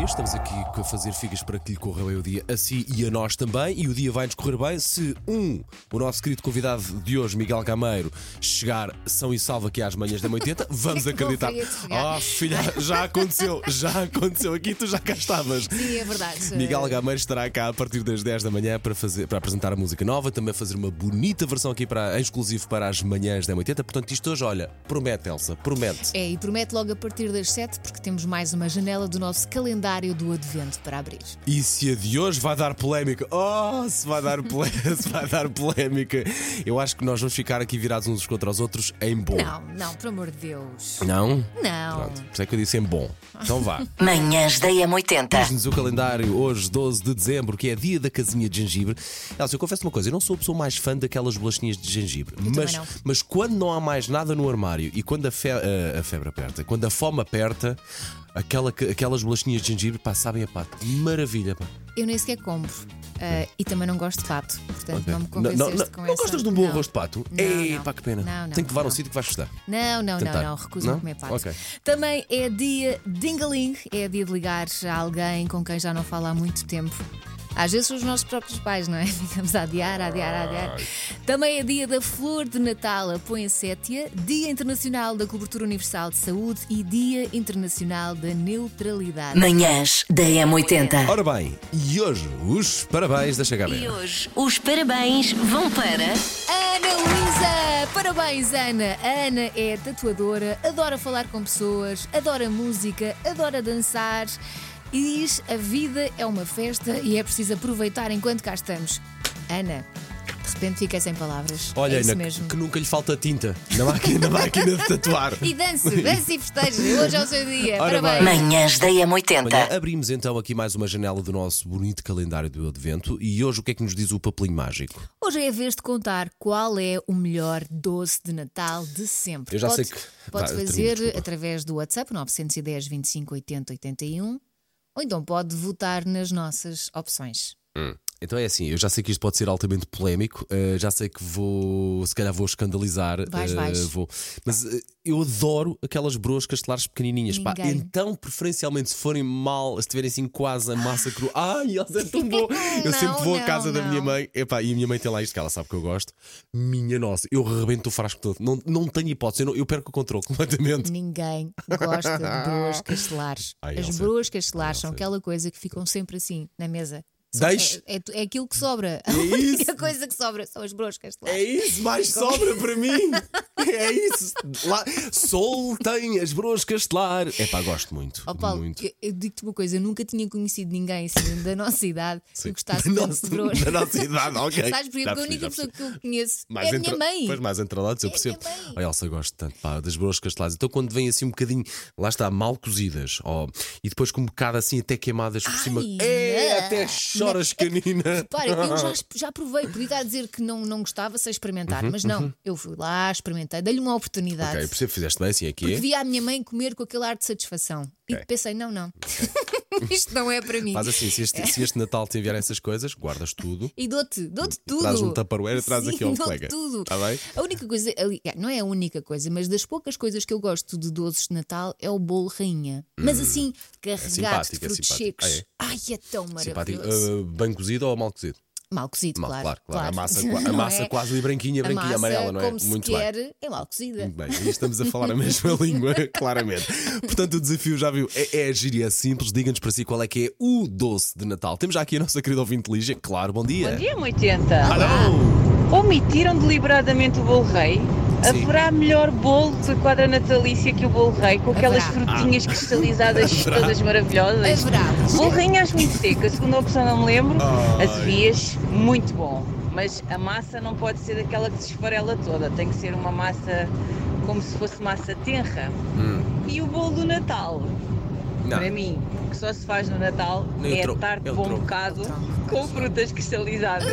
Dia, estamos aqui a fazer figas para que lhe corra bem o dia, a si e a nós também, e o dia vai-nos correr bem se, um, o nosso querido convidado de hoje, Miguel Gameiro, chegar são e salvo aqui às manhãs da 80, vamos É acreditar. Oh, filha, já aconteceu, já aconteceu aqui, tu já cá estavas. Sim, é verdade. Miguel Gameiro estará cá a partir das 10 da manhã para, fazer, para apresentar a música nova, também fazer uma bonita versão aqui para, em exclusivo para as manhãs da 80. Portanto, isto hoje, olha, promete, Elsa, promete. É, e promete logo a partir das 7, porque temos mais uma janela do nosso calendário do Advento para abrir. E se a de hoje vai dar polémica? Oh, se vai dar, polé- se vai dar polémica. Eu acho que nós vamos ficar aqui virados uns contra os outros em bom. Não, não, por amor de Deus. Não? Não. Pronto, por isso é que eu disse em bom. Então vá. Manhãs da M80. Diz-nos o calendário hoje, 12 de dezembro, que é dia da casinha de gengibre. Elsa, eu confesso uma coisa, eu não sou a pessoa mais fã daquelas bolachinhas de gengibre. também mas, mas quando não há mais nada no armário e quando a, fe- a- a febre aperta, quando a fome aperta, aquela, aquelas bolachinhas de gengibre, pá, sabem a pato. Maravilha, pá. Eu nem sequer compro. Ah, e também não gosto de pato. Portanto, Ok. não me não, convenceste não, com não essa. gostas de um bom Não. arroz de pato? Não, Ei, não. pá, que pena. Não, não, Tem que levar um não. sítio que vais gostar. Não, não, Tentar. não, não. Recuso-me Não? a comer pato. Ok. Também é dia dingaling, é dia de ligar a alguém com quem já não fala há muito tempo. Às vezes são os nossos próprios pais, não é? Ficamos a adiar, a adiar, a adiar. Também é dia da flor de Natal, a poinsettia, Dia Internacional da Cobertura Universal de Saúde e Dia Internacional da Neutralidade. Manhãs da M80. Ora bem, e hoje os parabéns da Chega E hoje os parabéns vão para. Ana Luísa! Parabéns, Ana! A Ana é tatuadora, adora falar com pessoas, adora música, adora dançar e diz: a vida é uma festa e é preciso aproveitar enquanto cá estamos. Ana, de repente fiquei sem palavras. Olha, é isso Ana, mesmo. que nunca lhe falta tinta na máquina, na máquina de tatuar. E dance, dance e festeje. Hoje é o seu dia. Ora Parabéns. Manhãs da Olha, M80. abrimos então aqui mais uma janela do nosso bonito calendário do Advento e hoje o que é que nos diz o papelinho mágico? Hoje é a vez de contar qual é o melhor doce de Natal de sempre. Eu já pode, sei que- Pode termina, fazer desculpa. através do WhatsApp 910 25 80 81 ou então pode votar nas nossas opções. Então é assim, eu já sei que isto pode ser altamente polémico, eh, já sei que vou, se calhar vou escandalizar, Vais, eh, vais. vou, mas eh, eu adoro aquelas broas castelares pequenininhas, pá. Então, preferencialmente, se forem mal, se estiverem assim quase a massa crua, ai, elas é tão bom. Eu Não, sempre vou à não, casa da minha não. mãe, epá, e a minha mãe tem lá isto que ela sabe que eu gosto. Minha nossa, eu rebento o frasco todo, não, não tenho hipótese, eu, não- eu perco o controle completamente. Ninguém gosta de broas castelares. Ai, As broas castelares são Elsa. aquela coisa que ficam sempre assim na mesa. Deixe. É, é, é aquilo que sobra. A isso. única coisa que sobra são as broas castelares. É isso, mais sobra para mim. É isso. Lá, Sol tem as broas castelar. É pá, gosto muito. Ó Paulo, muito. eu, eu digo-te uma coisa, eu nunca tinha conhecido ninguém assim da nossa idade que gostasse tanto nossa, de broas. da nossa idade, ok. Sabes porquê? Porque a única pessoa que eu conheço Mais é a minha mãe. Pois mais entralados, eu É a percebo. minha mãe. A Elsa gosta tanto pá, das broas castelares. Então quando vem assim um bocadinho, lá está, mal cozidas, ó, e depois com um bocado assim até queimadas por Ai, cima. É, até choras, canina. Para, eu já, já provei, podia estar a dizer que não, não gostava sem experimentar, mas não, eu fui lá, experimentei, dei-lhe uma oportunidade. Uhum, Ok, percebo, fizeste bem assim aqui. Porque vi a minha mãe comer com aquele ar de satisfação. Ok. E pensei, não, não. Isto não é para mim. Faz assim, se este, se este Natal te enviar essas coisas, guardas tudo. E dou-te, dou-te tudo. Traz um tupperware e traz aqui ao colega. tudo. Tá bem? A única coisa, ali- é, não é a única coisa, mas das poucas coisas que eu gosto de doces de Natal é o bolo rainha. Mas assim, carregado de Hum. simpático, é frutos simpático. secos. Ai, é tão Simpático. maravilhoso. Uh, bem cozido ou mal cozido? Mal cozido, Mal, claro. claro, claro. A massa, a massa é? quase ali branquinha, branquinha, massa, amarela, não é? Como Muito se bem. quer, é mal cozida. Muito bem, aí estamos a falar a mesma língua, claramente. Portanto, o desafio já viu, é, é gíria simples. Diga-nos para si qual é que é o doce de Natal. Temos já aqui a nossa querida ouvinte Lígia, claro, bom dia. Bom dia, 80. Alô! Omitiram deliberadamente o bolo rei? Sim. Haverá melhor bolo de quadra natalícia que o bolo rei, com aquelas Haverá. frutinhas cristalizadas Haverá. todas maravilhosas? Haverá. Bolo rainha acho muito seco, a segunda opção não me lembro. Ai. As vias, muito bom. Mas a massa não pode ser daquela que se esfarela toda, tem que ser uma massa como se fosse massa tenra. E o bolo do Natal? Não. Para mim, o que só se faz no Natal é tronco, tarte é bom bocado com frutas cristalizadas.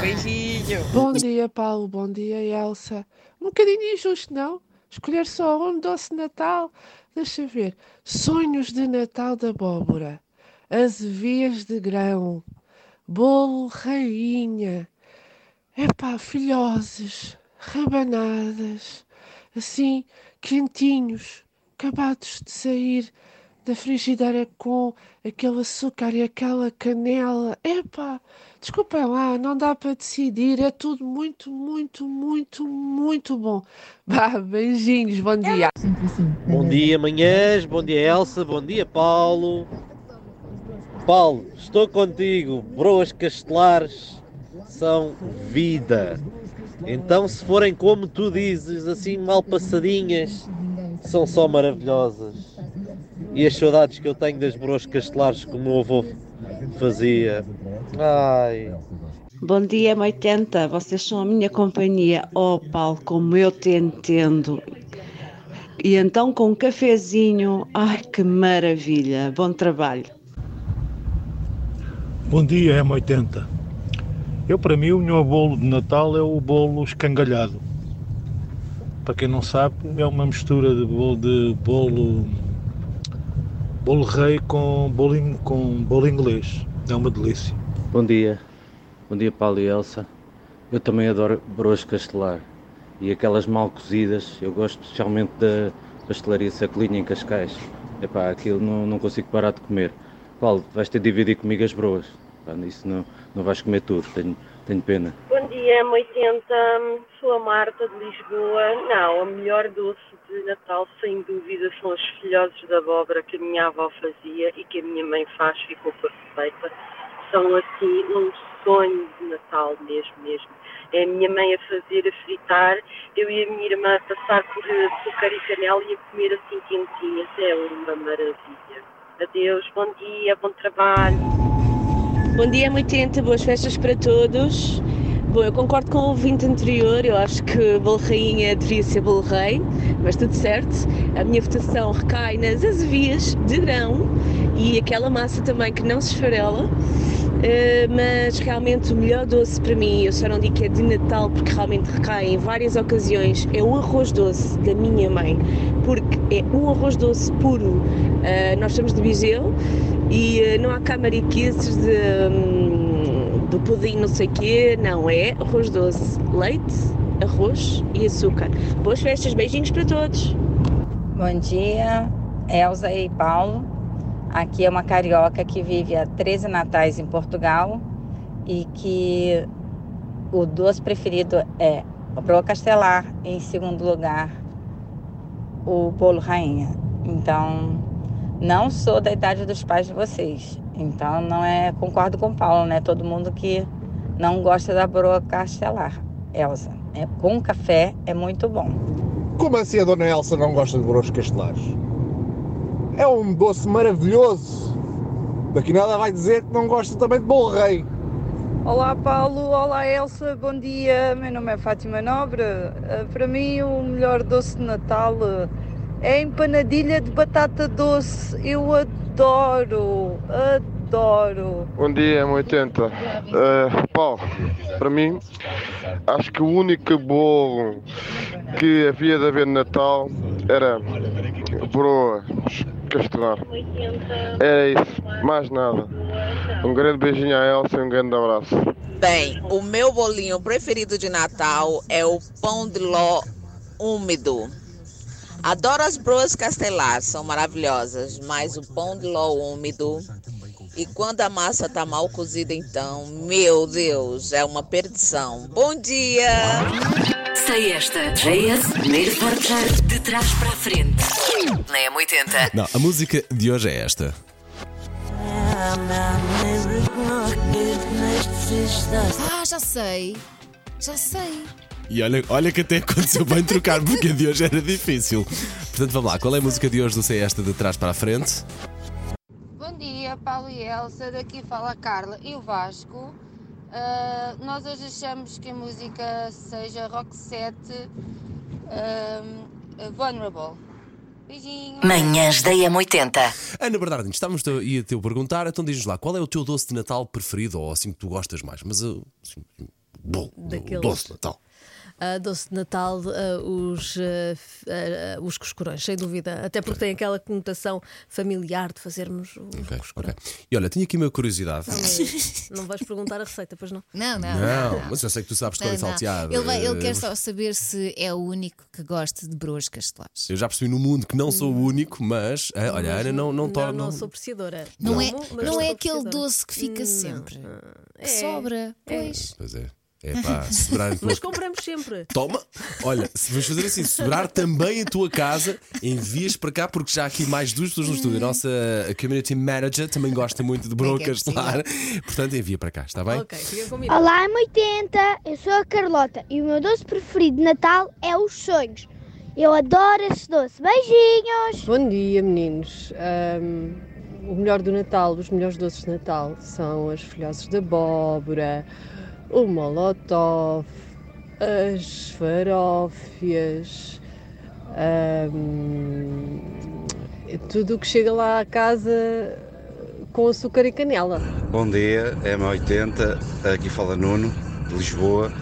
Beijinho! Bom dia, Paulo. Bom dia, Elsa. Um bocadinho injusto, não? Escolher só um doce de Natal? Deixa ver. Sonhos de Natal da abóbora. Azevias de grão. Bolo rainha. Epá, filhoses. rabanadas, assim, quentinhos, acabados de sair da frigideira com aquele açúcar e aquela canela. Epá, desculpem lá, não dá para decidir, é tudo muito, muito, muito, muito bom. Vá, beijinhos, bom dia. Bom dia, manhãs, bom dia, Elsa, bom dia, Paulo. Paulo, estou contigo. Broas castelares são vida. Então, se forem como tu dizes, assim mal passadinhas, são só maravilhosas. E as saudades que eu tenho das broas castelares que o meu avô fazia. Ai. Bom dia, 80. Vocês são a minha companhia. Oh, Paulo, como eu te entendo. E então com um cafezinho. Ai, que maravilha. Bom trabalho. Bom dia, M80. Eu, para mim, o melhor bolo de Natal é o bolo escangalhado. Para quem não sabe, é uma mistura de bolo, de bolo, bolo rei com bolo, com bolo inglês. É uma delícia. Bom dia. Bom dia, Paulo e Elsa. Eu também adoro broas castelar. E aquelas mal cozidas, eu gosto especialmente da pastelaria Sacolinha em Cascais. Epá, aquilo não, não consigo parar de comer. Paulo, vais ter de dividir comigo as broas. Pá, isso não, não vais comer tudo, tenho, tenho pena. Bom dia, M80. Sou a Marta de Lisboa. Não, a melhor doce de Natal, sem dúvida, são as filhoses de abóbora que a minha avó fazia e que a minha mãe faz, ficou perfeita. São assim um sonho de Natal mesmo, mesmo. É a minha mãe a fazer, a fritar, eu e a minha irmã a passar por açúcar e canela e a comer assim quentinhas. É uma maravilha. Adeus, bom dia, bom trabalho. Bom dia, M80, boas festas para todos. Bom, eu concordo com o ouvinte anterior, eu acho que Bolo Rainha deveria ser Bolo Rei, mas tudo certo. A minha votação recai nas azevias de grão e aquela massa também que não se esfarela. Eh, mas realmente o melhor doce para mim, eu só não digo que é de Natal porque realmente recai em várias ocasiões, é o arroz doce da minha mãe, porque é um arroz doce puro. Eh, nós estamos de Viseu e eh, não há cá mariquices de, hum, do pudim não sei quê, não, é arroz doce, leite, arroz e açúcar. Boas festas, beijinhos para todos. Bom dia, Elza e Paulo. Aqui é uma carioca que vive há 13 natais em Portugal e que o doce preferido é o broa castelar, em segundo lugar, o bolo rainha. Então, não sou da idade dos pais de vocês. Então, não é, concordo com o Paulo, né? Todo mundo que não gosta da broa castelar. Elza, é, com café é muito bom. Como assim a Dona Elsa não gosta de broas castelares? É um doce maravilhoso. Daqui nada vai dizer que não gosta também de bolo rei. Olá Paulo, olá Elsa, bom dia. Meu nome é Fátima Nobre. Eh, Para mim, o melhor doce de Natal eh, é empanadilha de batata doce. Eu adoro, adoro. Bom dia, M80. Uh, Paulo, para mim, acho que o único bolo que havia de haver no Natal era broa, castelar. Era isso, mais nada. Um grande beijinho à Elsa e um grande abraço. Bem, o meu bolinho preferido de Natal é o pão de ló úmido. Adoro as broas castelar, são maravilhosas, mas o pão de ló úmido e quando a massa tá mal cozida, então, meu Deus, é uma perdição. Bom dia! Sei esta. JS, primeiro portar de trás para a frente. Na M80. Não, a música de hoje é esta. Ah, já sei. Já sei. E olha, olha que até aconteceu bem trocar, porque a de hoje era difícil. Portanto, vamos lá, qual é a música de hoje do Sei Esta de trás para a frente? Bom dia, Paulo e Elsa. Daqui fala a Carla e o Vasco. Ah, nós hoje achamos que a música seja rock set ah, Vulnerable. Beijinhos. Manhãs da M80. Ana Bernardino, estávamos a ia te perguntar, então diz-nos lá, qual é o teu doce de Natal preferido ou assim que tu gostas mais? Mas uh, assim, bom, Daqueles- doce de Natal. Ah, doce de Natal, ah, os, ah, ah, ah, os coscorões, sem dúvida. Até porque tem aquela conotação familiar de fazermos os Ok, coscorões. ok. E olha, tinha aqui uma curiosidade. Não, não vais perguntar a receita, pois não? Não, não. Não, mas eu sei que tu sabes de cor e Não, não. salteado. Ele, vai- ele quer Eh, só saber se é o único que gosta de broas castelares. Eu já percebi no mundo que não sou o único, mas ah, olha, a Ana não, não não, torna. não sou apreciadora. Não, é, não é aquele doce que fica sempre. É, Que sobra. é. Pois. Pois é. É pá, sobrar Mas compramos sempre. Toma! Olha, se vamos fazer assim, sobrar também a tua casa, envias para cá, porque já há aqui mais duas pessoas no estúdio. A nossa community manager também gosta muito de brocas, claro. Portanto, envia para cá, está bem? Ok, fica. Olá, M80, eu sou a Carlota e o meu doce preferido de Natal é os sonhos. Eu adoro esse doce. Beijinhos! Bom dia, meninos. Ahm, o melhor do Natal, os melhores doces de Natal são as folhosas de abóbora, o molotov, as farófias, ahm, tudo o que chega lá à casa com açúcar e canela. Bom dia, M80, aqui fala Nuno, de Lisboa.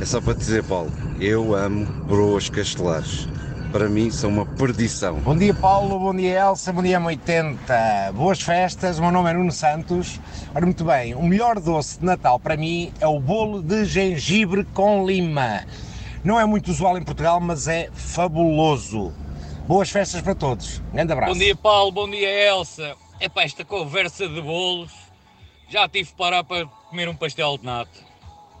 É só para te dizer, Paulo, eu amo broas castelares. Para mim são uma perdição. Bom dia Paulo, bom dia Elsa, bom dia M80. Boas festas, o meu nome é Nuno Santos. Ora, muito bem, o melhor doce de Natal para mim é o bolo de gengibre com lima. Não é muito usual em Portugal, mas é fabuloso. Boas festas para todos. Grande abraço. Bom dia, Paulo. Bom dia, Elsa. É para esta conversa de bolos. Já tive que parar para comer um pastel de nato.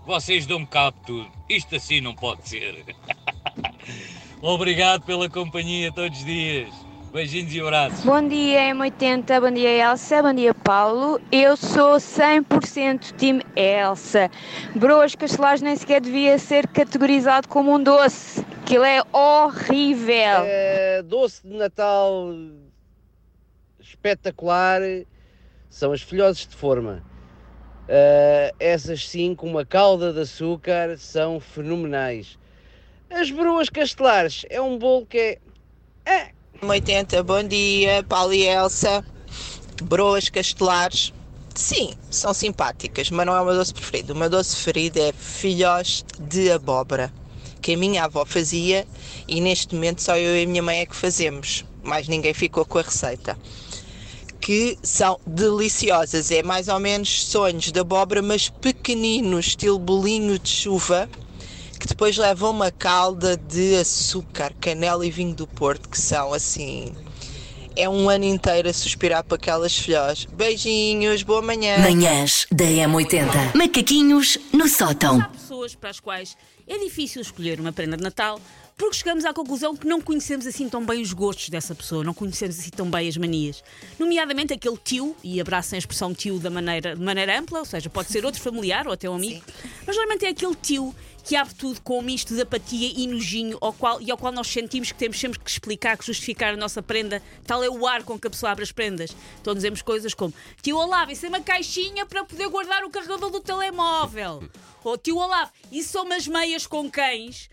Vocês dão-me cabo de tudo. Isto assim não pode ser. Obrigado pela companhia todos os dias. Beijinhos e abraços. Bom dia, M80, bom dia, Elsa, bom dia, Paulo. Eu sou 100% time Elsa. Broas castelares nem sequer devia ser categorizado como um doce. Aquilo é horrível. É, doce de Natal espetacular são as folhosas de forma. Eh, essas sim, com uma calda de açúcar, são fenomenais. As broas castelares é um bolo que é. 80, bom dia, Paulo e Elsa. Broas castelares. Sim, são simpáticas, mas não é o meu doce preferido. O meu doce preferido é filhós de abóbora, que a minha avó fazia e neste momento só eu e a minha mãe é que fazemos. Mais ninguém ficou com a receita. Que são deliciosas. É mais ou menos sonhos de abóbora, mas pequeninos, estilo bolinho de chuva que depois levam uma calda de açúcar, canela e vinho do Porto, que são assim. É um ano inteiro a suspirar para aquelas filhós. Beijinhos, boa manhã. Manhãs da M80. Macaquinhos no sótão. Há pessoas para as quais é difícil escolher uma prenda de Natal porque chegamos à conclusão que não conhecemos assim tão bem os gostos dessa pessoa, não conhecemos assim tão bem as manias. Nomeadamente aquele tio, e abracem a expressão tio da maneira, de maneira ampla, ou seja, pode ser outro familiar ou até um amigo, mas normalmente é aquele tio que abre tudo com um misto de apatia e nojinho ao qual, e ao qual nós sentimos que temos sempre que explicar, que justificar a nossa prenda. Tal é o ar com que a pessoa abre as prendas. Então dizemos coisas como: Tio Olavo, isso é uma caixinha para poder guardar o carregador do telemóvel. Ou Tio Olavo, isso são umas meias com cães.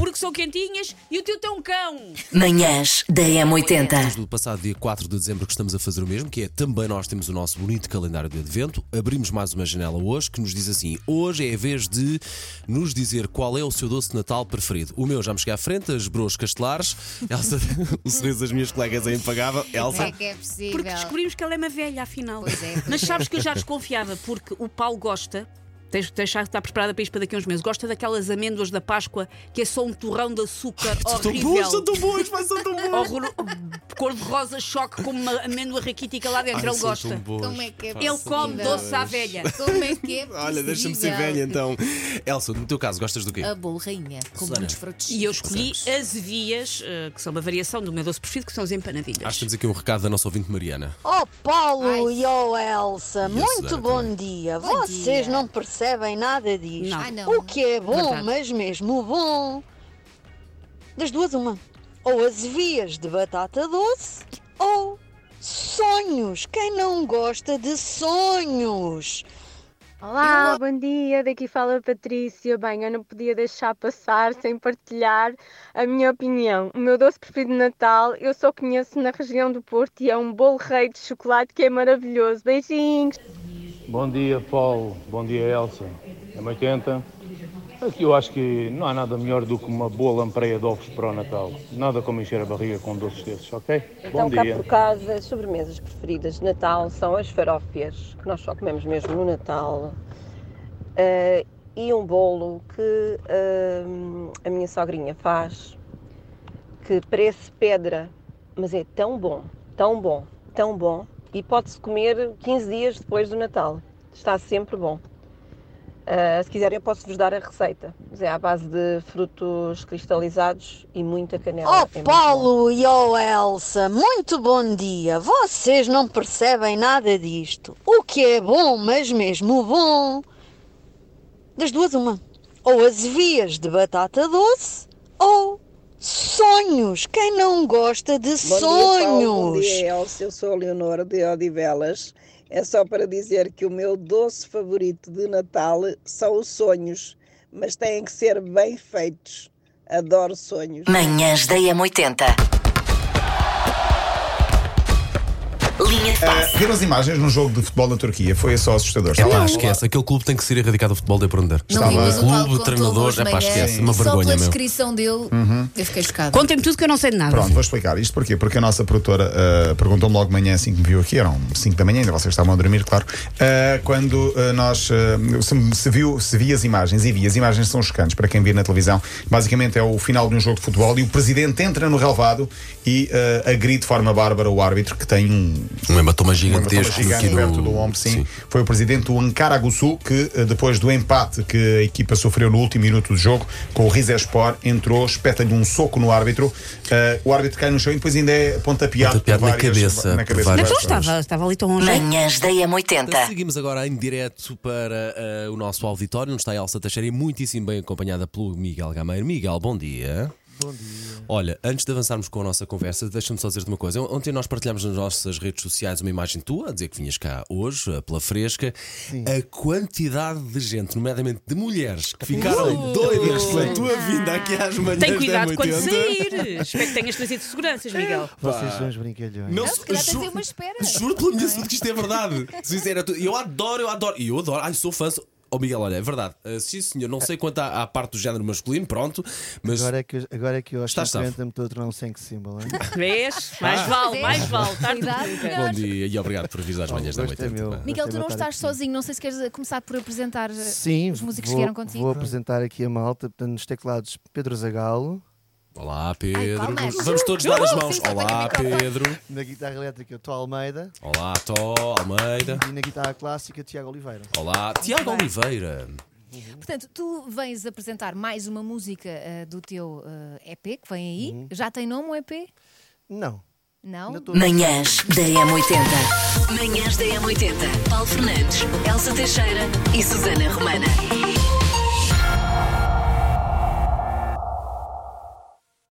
Porque são quentinhas e o tio tem um cão. Manhãs da M80. Desde o passado dia 4 de dezembro que estamos a fazer o mesmo, que é também nós temos o nosso bonito calendário de advento. Abrimos mais uma janela hoje que nos diz assim: hoje é a vez de nos dizer qual é o seu doce de Natal preferido. O meu já me cheguei à frente, as broas castelares. Elsa, o sorriso das minhas colegas é impagável. Elsa. Como é que é possível? Porque descobrimos que ela é uma velha, afinal. Pois é, pois Mas é. sabes que eu já desconfiava, porque o Paulo gosta. Tens de deixar de estar preparada para isto para daqui a uns meses. Gosta daquelas amêndoas da Páscoa que é só um torrão de açúcar São tão horrível. boas, são tão boas, mas são tão boas. Horror- Cor de rosa choque com uma amêndoa raquítica lá dentro. Ai, Ele gosta. boas. Como é que é Ele come doce à velha. Como é que é Olha, deixa-me ser velha então. Elsa, no teu caso, gostas do quê? A bolo rainha, com Susana. muitos frutos. E eu escolhi azevias, eh, que são uma variação do meu doce preferido, que são as empanadilhas. Acho que temos aqui um recado da nossa ouvinte Mariana. Oh Paulo e oh Elsa, E muito Susana bom dia. Bom Vocês dia. não percebem nada disto. Não. O que é bom, Verdade. mas mesmo bom. Das duas, uma. Ou as vias de batata doce ou sonhos. Quem não gosta de sonhos? Olá, bom dia. Daqui fala a Patrícia. Bem, eu não podia deixar passar sem partilhar a minha opinião. O meu doce preferido de Natal eu só conheço na região do Porto e é um bolo rei de chocolate que é maravilhoso. Beijinhos. Bom dia, Paulo. Bom dia, Elsa. É 80. Aqui eu acho que não há nada melhor do que uma boa lampreia de ovos para o Natal. Nada como encher a barriga com doces desses, ok? Então, Bom cá dia. por casa, as sobremesas preferidas de Natal são as farófias, que nós só comemos mesmo no Natal, eh, e um bolo que eh, a minha sogrinha faz, que parece pedra, mas é tão bom, tão bom, tão bom, e pode-se comer 15 dias depois do Natal. Está sempre bom. Eh, se quiserem, eu posso-vos dar a receita. Mas é à base de frutos cristalizados e muita canela. Oh, É. Paulo e oh, Elsa, muito bom dia. Vocês não percebem nada disto. O que é bom, mas mesmo bom. Das duas, uma. Ou as vias de batata doce, ou sonhos. Quem não gosta de Bom dia, Paulo. Bom sonhos? dia, Elsa. Eu sou a Leonora de Odivelas. É só para dizer que o meu doce favorito de Natal são os sonhos, mas têm que ser bem feitos. Adoro sonhos. Manhãs da M80. Linha de passe. Uh, ver as imagens num jogo de futebol na Turquia foi só assustador. É pá, esquece. Aquele clube tem que ser erradicado do futebol de aprender. Paulo clube, treinador, é pá, esquece. Uma e Só vergonha, pela meu. descrição dele, Uhum. eu fiquei chocada. Contem-me tudo que eu não sei de nada. Pronto, vou explicar isto porquê? Porque a nossa produtora uh, perguntou-me logo de manhã assim que me viu aqui, eram 5 da manhã, ainda vocês estavam a dormir, claro. uh, quando uh, nós uh, se, se viu, se vi as imagens e vi, as imagens são chocantes para quem vê na televisão. Basicamente é o final de um jogo de futebol e o presidente entra no relevado e uh, agride de forma bárbara o árbitro que tem um, Um hematoma um gigantesco hematoma gigante aqui perto no- do ombro, sim. Foi o presidente do Ankara Gusul que, eh, depois do empate que a equipa sofreu no último minuto do jogo, com o Rizespor, entrou, espeta-lhe um soco no árbitro. Eh, o árbitro cai no chão e depois ainda é pontapeado, Pontapeado na cabeça, na cabeça Então várias estava, estava ali tão longe. Manhãs da M80. Seguimos agora em direto para eh, o nosso auditório, onde está a Elsa Teixeira e muitíssimo bem acompanhada pelo Miguel Gameiro. Miguel, bom dia. Bom dia. Olha, antes de avançarmos com a nossa conversa, deixa-me só dizer-te uma coisa. Ontem nós partilhámos nas nossas redes sociais uma imagem tua, a dizer que vinhas cá hoje, eh, pela fresca. A quantidade de gente, nomeadamente de mulheres, que ficaram Uh! doidas pela Sim. tua vinda aqui às manhãs Tem da cuidado quando 80. sair. Espero que tenhas trazido seguranças, Miguel. Vocês são os brincalhões. Não, Não, se calhar tens ju- aí uma espera. Juro pela minha saúde que isto é verdade. Eu adoro, eu adoro. E eu adoro. Ai, sou fã. sou- Oh, Miguel, olha, é verdade. Uh, sim, senhor. Não sei quanto à, à parte do género masculino, pronto. Mas Agora é que, agora é que eu aos Estás 50 me estou a tornar um sem símbolo. hein? Vês? Mais vale, mais vale. Bom dia e obrigado por às Oh, manhãs da gosto é 80. meu. pá. Miguel, tu não estás sozinho, não sei se queres começar por apresentar eh, Sim, os músicos vou, que vieram contigo. vou apresentar aqui a malta. Portanto, nos teclados, Pedro Zagalo. Olá, Pedro. palmas. Vamos todos dar as mãos. Olá. Pedro. Na guitarra elétrica, Tó Almeida. Olá, Tó, Almeida. E na guitarra clássica, Tiago Oliveira. Olá, Tiago Oliveira. Portanto, tu vens apresentar mais uma música eh, do teu eh, EP que vem aí. Uhum. Já tem nome o EP? Não. Não? Estou- Manhãs da M80. Manhãs da M80. Paulo Fernandes, Elsa Teixeira e Susana Romana.